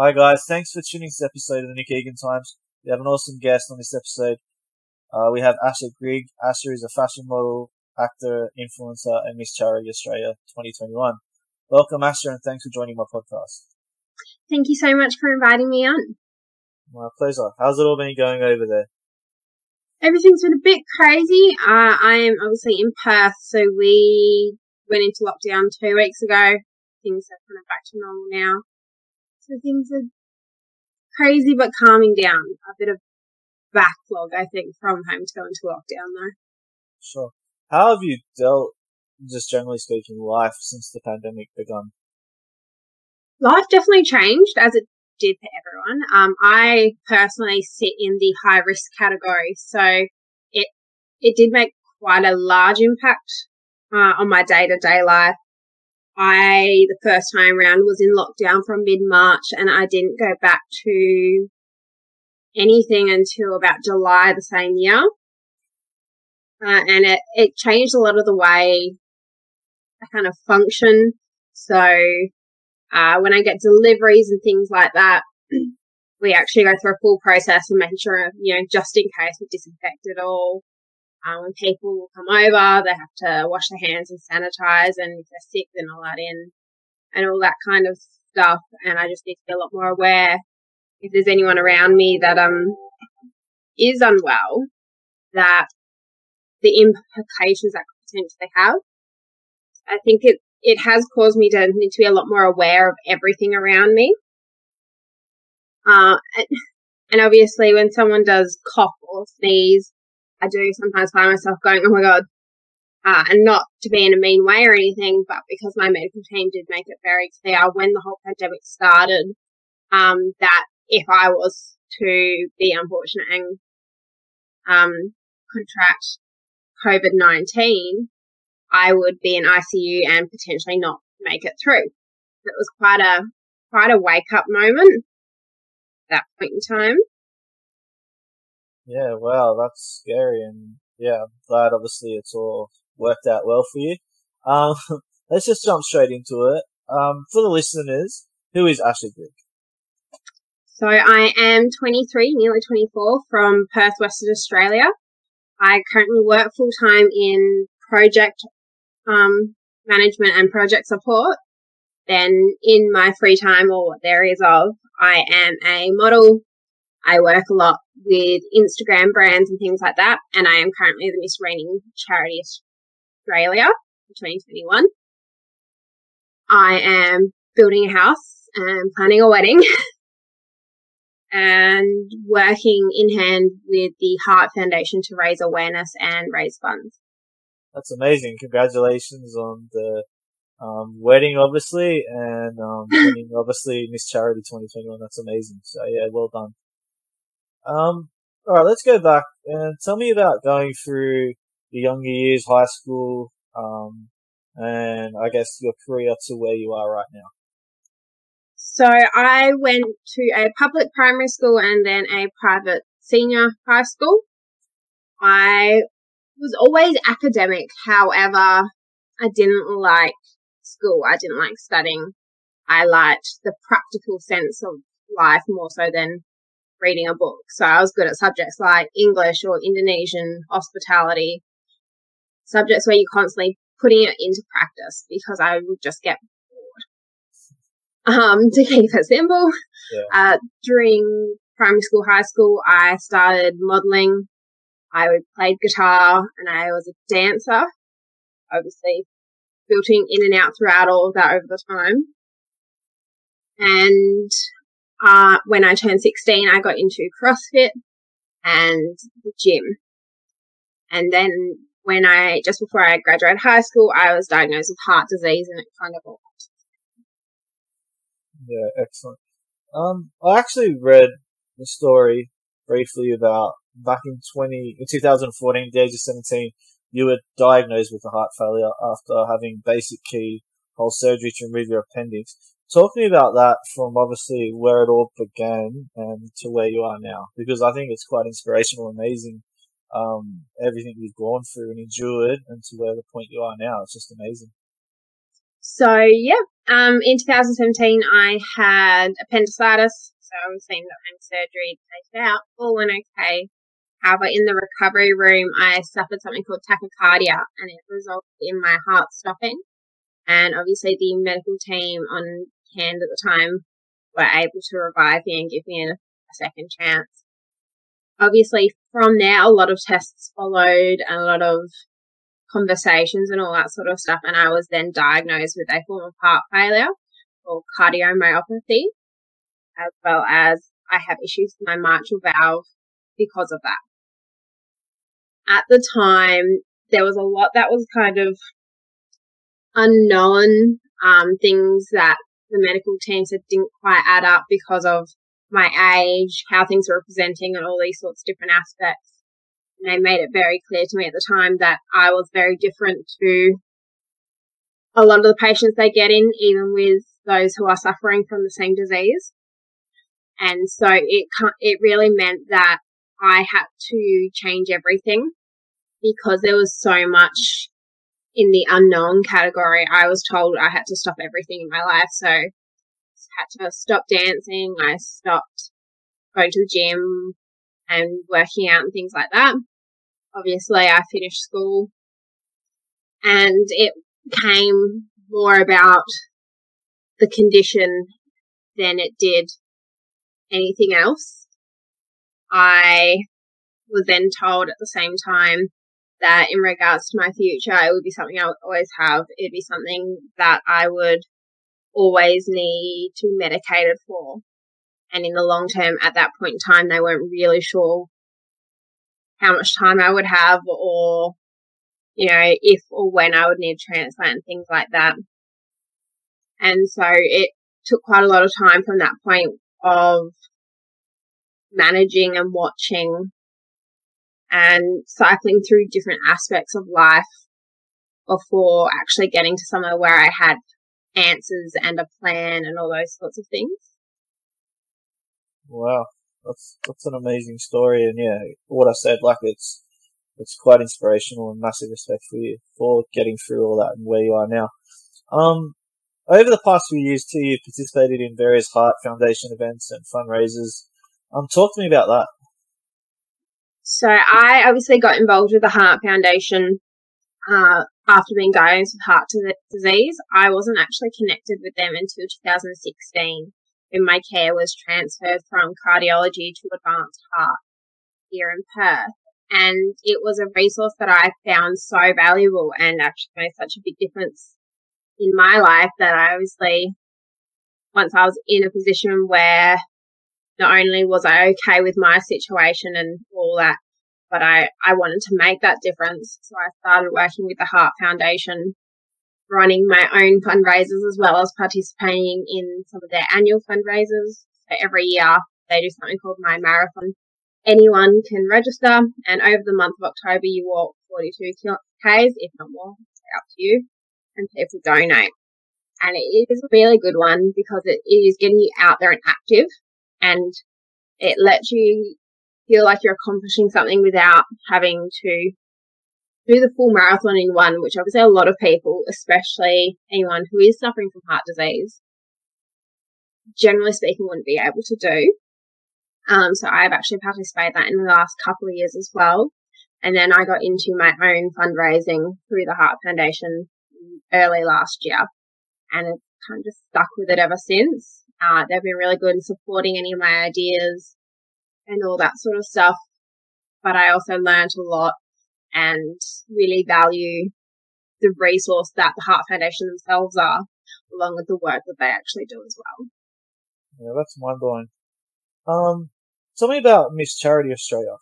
Hi guys, thanks for tuning to this episode of the Nick Egan Times. We have an awesome guest on this episode. Uh, we have Asha Grigg. Asha is a fashion model, actor, influencer, and Miss Charity Australia 2021. Welcome, Asha, and thanks for joining my podcast. Thank you so much for inviting me on. My pleasure. How's it all been going over there? Everything's been a bit crazy. Uh, I am obviously in Perth, so we went into lockdown two weeks ago. Things are kind of back to normal now. So things are crazy but calming down. A bit of backlog, I think, from home to go into lockdown though. Sure. How have you dealt, just generally speaking, life since the pandemic begun? Life definitely changed as it did for everyone. Um, I personally sit in the high risk category, so it it did make quite a large impact uh, on my day to day life. I, the first time around, was in lockdown from mid March and I didn't go back to anything until about July the same year. Uh, and it, it changed a lot of the way I kind of function. So, uh, when I get deliveries and things like that, we actually go through a full process of making sure, you know, just in case we disinfect it all, um, when people come over, they have to wash their hands and sanitize, and if they're sick, then all that in, and all that kind of stuff. And I just need to be a lot more aware if there's anyone around me that um is unwell, that the implications that could potentially have. I think it it has caused me to need to be a lot more aware of everything around me. Uh, and obviously, when someone does cough or sneeze, I do sometimes find myself going, oh my God. Uh, and not to be in a mean way or anything, but because my medical team did make it very clear when the whole pandemic started, um, that if I was to be unfortunate and, um, contract COVID-19, I would be in ICU and potentially not make it through. It was quite a, quite a wake up moment at that point in time. Yeah, wow, that's scary, and yeah, I'm glad obviously it's all worked out well for you. Um, let's just jump straight into it. Um, for the listeners, who is Ashley? So I am 23, nearly 24, from Perth, Western Australia. I currently work full time in project um, management and project support. Then in my free time or what there is of, I am a model, I work a lot with Instagram brands and things like that. And I am currently the Miss Reigning Charity Australia 2021. I am building a house and planning a wedding and working in hand with the Heart Foundation to raise awareness and raise funds. That's amazing. Congratulations on the um, wedding, obviously, and um, winning, obviously, Miss Charity 2021. That's amazing. So, yeah, well done. Um, all right, let's go back and tell me about going through your younger years, high school, um, and I guess your career to where you are right now. So I went to a public primary school and then a private senior high school. I was always academic. However, I didn't like school. I didn't like studying. I liked the practical sense of life more so than reading a book. So I was good at subjects like English or Indonesian, hospitality, subjects where you're constantly putting it into practice because I would just get bored. Um, to keep it simple, yeah. uh, during primary school, high school, I started modeling. I would played guitar and I was a dancer. Obviously, filtering in and out throughout all of that over the time. And uh, when I turned 16, I got into CrossFit and the gym. And then when I, just before I graduated high school, I was diagnosed with heart disease and it kind of all. Yeah, excellent. Um, I actually read the story briefly about back in 20, in 2014, the age of 17, you were diagnosed with a heart failure after having basic keyhole surgery to remove your appendix. Talk to me about that from obviously where it all began and to where you are now, because I think it's quite inspirational, amazing, um, everything you've gone through and endured and to where the point you are now. It's just amazing. So yeah, um, in 2017 I had appendicitis, so I was seen that I'm surgery to take out. All went okay. However, in the recovery room, I suffered something called tachycardia, and it resulted in my heart stopping. And obviously, the medical team on hand at the time were able to revive me and give me a, a second chance. Obviously, from there, a lot of tests followed, and a lot of conversations and all that sort of stuff. And I was then diagnosed with a form of heart failure or cardiomyopathy, as well as I have issues with my mitral valve because of that. At the time, there was a lot that was kind of unknown, um, things that the medical team said didn't quite add up because of my age, how things were presenting, and all these sorts of different aspects. And they made it very clear to me at the time that I was very different to a lot of the patients they get in, even with those who are suffering from the same disease. And so it it really meant that I had to change everything because there was so much in the unknown category. I was told I had to stop everything in my life. So I had to stop dancing. I stopped going to the gym and working out and things like that. Obviously, I finished school and it came more about the condition than it did anything else. I was then told at the same time that in regards to my future, it would be something I would always have. It'd be something that I would always need to be medicated for. And in the long term, at that point in time, they weren't really sure how much time I would have or, you know, if or when I would need transplant and things like that. And so it took quite a lot of time from that point of managing and watching and cycling through different aspects of life before actually getting to somewhere where I had answers and a plan and all those sorts of things. Wow, that's that's an amazing story, and yeah, what I said, like it's it's quite inspirational and massive respect for you for getting through all that and where you are now. Um, over the past few years too, you've participated in various Heart Foundation events and fundraisers. Um, talk to me about that. So I obviously got involved with the Heart Foundation uh, after being diagnosed with heart disease. I wasn't actually connected with them until 2016 when my care was transferred from cardiology to advanced heart here in Perth. And it was a resource that I found so valuable and actually made such a big difference in my life that I obviously, once I was in a position where not only was I okay with my situation and all that, but I, I wanted to make that difference. So I started working with the Heart Foundation, running my own fundraisers as well as participating in some of their annual fundraisers. So every year they do something called My Marathon. Anyone can register and over the month of October you walk 42 Ks, if not more, it's up to you, and people donate. And it is a really good one because it is getting you out there and active and it lets you feel like you're accomplishing something without having to do the full marathon in one, which obviously a lot of people, especially anyone who is suffering from heart disease, generally speaking, wouldn't be able to do. Um, so I've actually participated that in the last couple of years as well. And then I got into my own fundraising through the Heart Foundation early last year and I've kind of stuck with it ever since. Uh, they've been really good in supporting any of my ideas and all that sort of stuff. But I also learned a lot and really value the resource that the Heart Foundation themselves are, along with the work that they actually do as well. Yeah, that's mind blowing. Um, tell me about Miss Charity Australia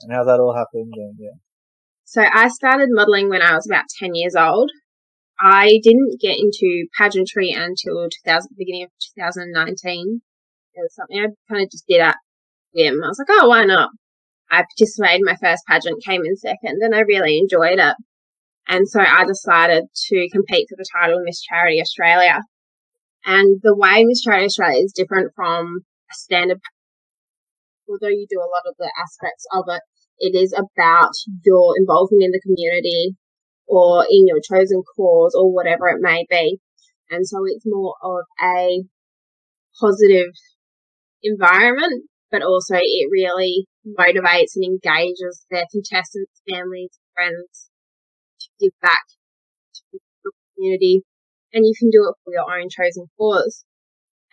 and how that all happened. And yeah. So I started modelling when I was about ten years old. I didn't get into pageantry until 2000, beginning of 2019. It was something I kind of just did at whim. I was like, oh, why not? I participated in my first pageant, came in second, and I really enjoyed it. And so I decided to compete for the title of Miss Charity Australia. And the way Miss Charity Australia is different from a standard, although you do a lot of the aspects of it, it is about your involvement in the community or in your chosen cause or whatever it may be. And so it's more of a positive environment, but also it really motivates and engages their contestants, families, friends to give back to the community. And you can do it for your own chosen cause.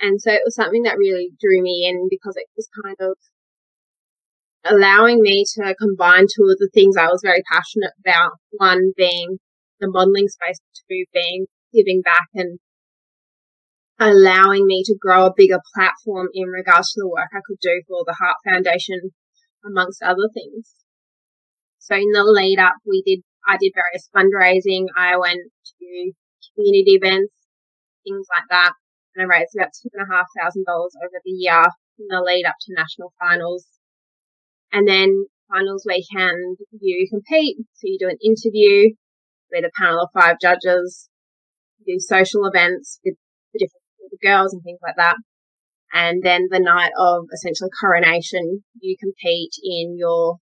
And so it was something that really drew me in because it was kind of allowing me to combine two of the things I was very passionate about. One being the modeling space, two being giving back and allowing me to grow a bigger platform in regards to the work I could do for the Heart Foundation, amongst other things. So in the lead up, we did, I did various fundraising. I went to community events, things like that. And I raised about two and a half thousand dollars over the year in the lead up to national finals. And then finals weekend, you compete. So you do an interview with a panel of five judges, you do social events with the different girls and things like that. And then the night of essentially coronation, you compete in your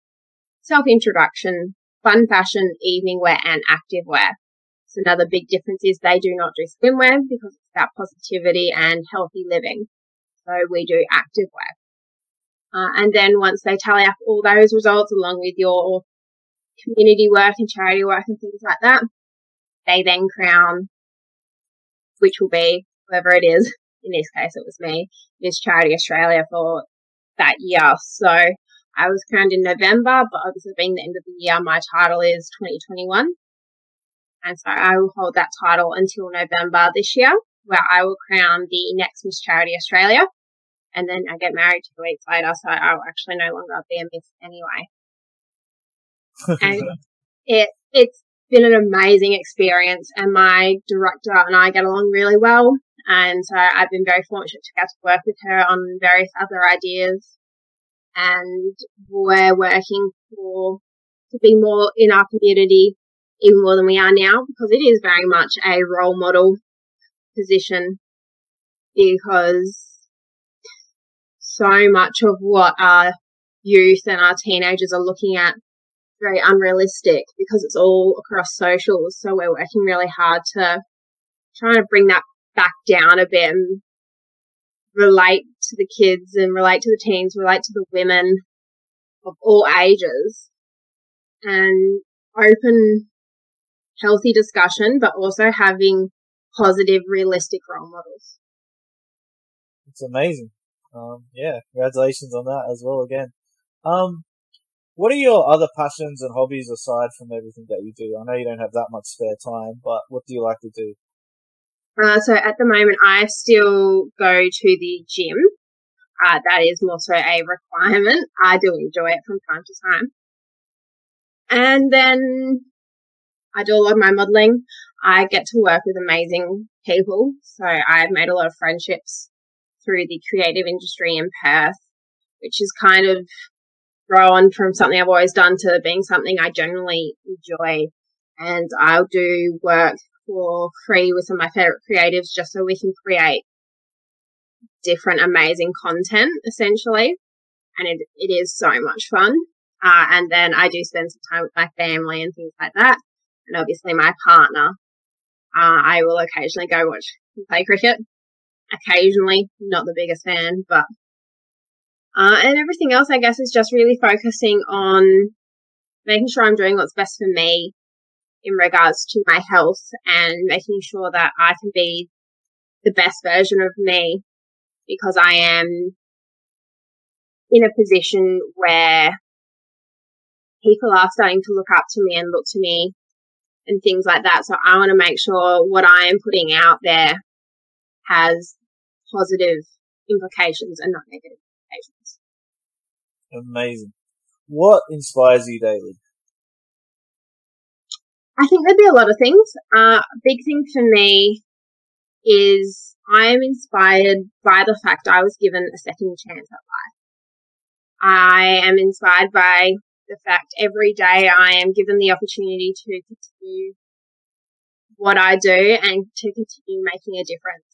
self introduction, fun fashion, evening wear and active wear. So another big difference is they do not do swimwear because it's about positivity and healthy living. So we do active wear. Uh, and then once they tally up all those results along with your community work and charity work and things like that, they then crown, which will be whoever it is. In this case, it was me, Miss Charity Australia for that year. So I was crowned in November, but obviously being the end of the year, my title is 2021. And so I will hold that title until November this year, where I will crown the next Miss Charity Australia and then I get married two weeks later, so I'll actually no longer be a miss anyway. and it it's been an amazing experience, and my director and I get along really well, and so I've been very fortunate to get to work with her on various other ideas, and we're working for to be more in our community even more than we are now because it is very much a role model position because so much of what our youth and our teenagers are looking at is very unrealistic because it's all across socials. So we're working really hard to try to bring that back down a bit and relate to the kids and relate to the teens, relate to the women of all ages and open healthy discussion, but also having positive, realistic role models. It's amazing. Um, yeah, congratulations on that as well again. Um, what are your other passions and hobbies aside from everything that you do? I know you don't have that much spare time, but what do you like to do? Uh, so at the moment, I still go to the gym. Uh, that is more so a requirement. I do enjoy it from time to time. And then I do a lot of my modeling. I get to work with amazing people. So I've made a lot of friendships through the creative industry in Perth, which is kind of grown from something I've always done to being something I generally enjoy. And I'll do work for free with some of my favorite creatives just so we can create different amazing content essentially. And it, it is so much fun. Uh, and then I do spend some time with my family and things like that. And obviously my partner. Uh, I will occasionally go watch play cricket occasionally. Not the biggest fan, but uh, and everything else, I guess, is just really focusing on making sure I'm doing what's best for me in regards to my health and making sure that I can be the best version of me because I am in a position where people are starting to look up to me and look to me and things like that. So I want to make sure what I am putting out there has positive implications and not negative implications. Amazing. What inspires you daily? I think there'd be a lot of things. Uh, a big thing for me is I am inspired by the fact I was given a second chance at life. I am inspired by the fact every day I am given the opportunity to continue what I do and to continue making a difference.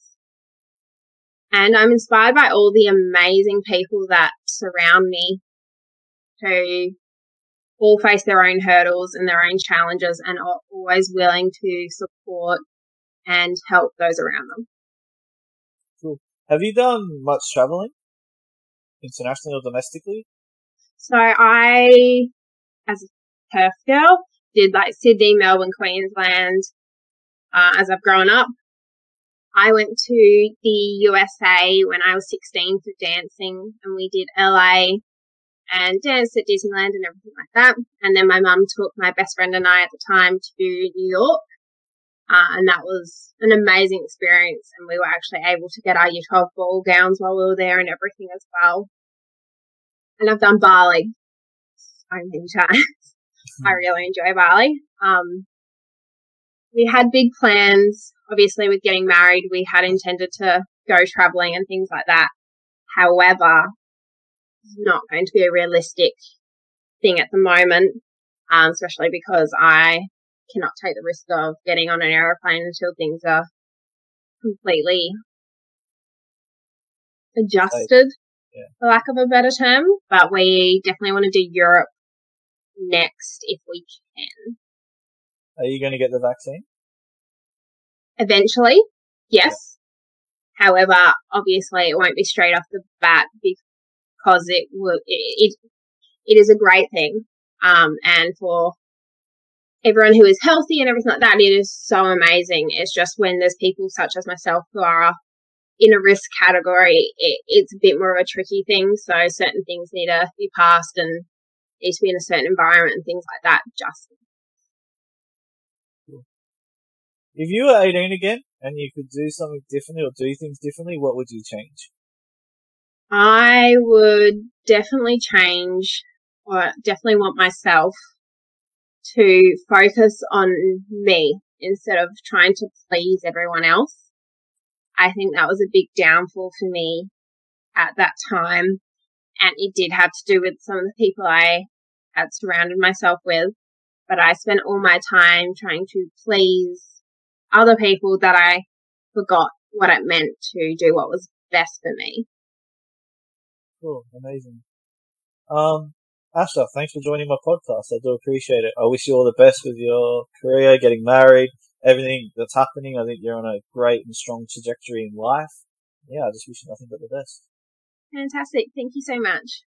And I'm inspired by all the amazing people that surround me who all face their own hurdles and their own challenges and are always willing to support and help those around them. Cool. Have you done much traveling, internationally or domestically? So I, as a Perth girl, did like Sydney, Melbourne, Queensland. Uh, as I've grown up, I went to the USA when I was 16 for dancing, and we did LA and danced at Disneyland and everything like that. And then my mum took my best friend and I at the time to New York. Uh, and that was an amazing experience. And we were actually able to get our year 12 ball gowns while we were there and everything as well. And I've done Bali so many times. I really enjoy Bali. Um, we had big plans. Obviously, with getting married, we had intended to go traveling and things like that. However, it's not going to be a realistic thing at the moment, um, especially because I cannot take the risk of getting on an aeroplane until things are completely adjusted, yeah. for lack of a better term. But we definitely want to do Europe next if we can. Are you going to get the vaccine? Eventually, yes. However, obviously it won't be straight off the bat because it will, it, it is a great thing. Um, and for everyone who is healthy and everything like that, it is so amazing. It's just when there's people such as myself who are in a risk category, it, it's a bit more of a tricky thing. So certain things need to be passed and need to be in a certain environment and things like that. Just if you were 18 again and you could do something differently or do things differently, what would you change? I would definitely change, or definitely want myself to focus on me instead of trying to please everyone else. I think that was a big downfall for me at that time. And it did have to do with some of the people I had surrounded myself with. But I spent all my time trying to please other people that I forgot what it meant to do what was best for me. Cool, amazing. Um, Asha, thanks for joining my podcast. I do appreciate it. I wish you all the best with your career, getting married, everything that's happening. I think you're on a great and strong trajectory in life. Yeah, I just wish you nothing but the best. Fantastic. Thank you so much.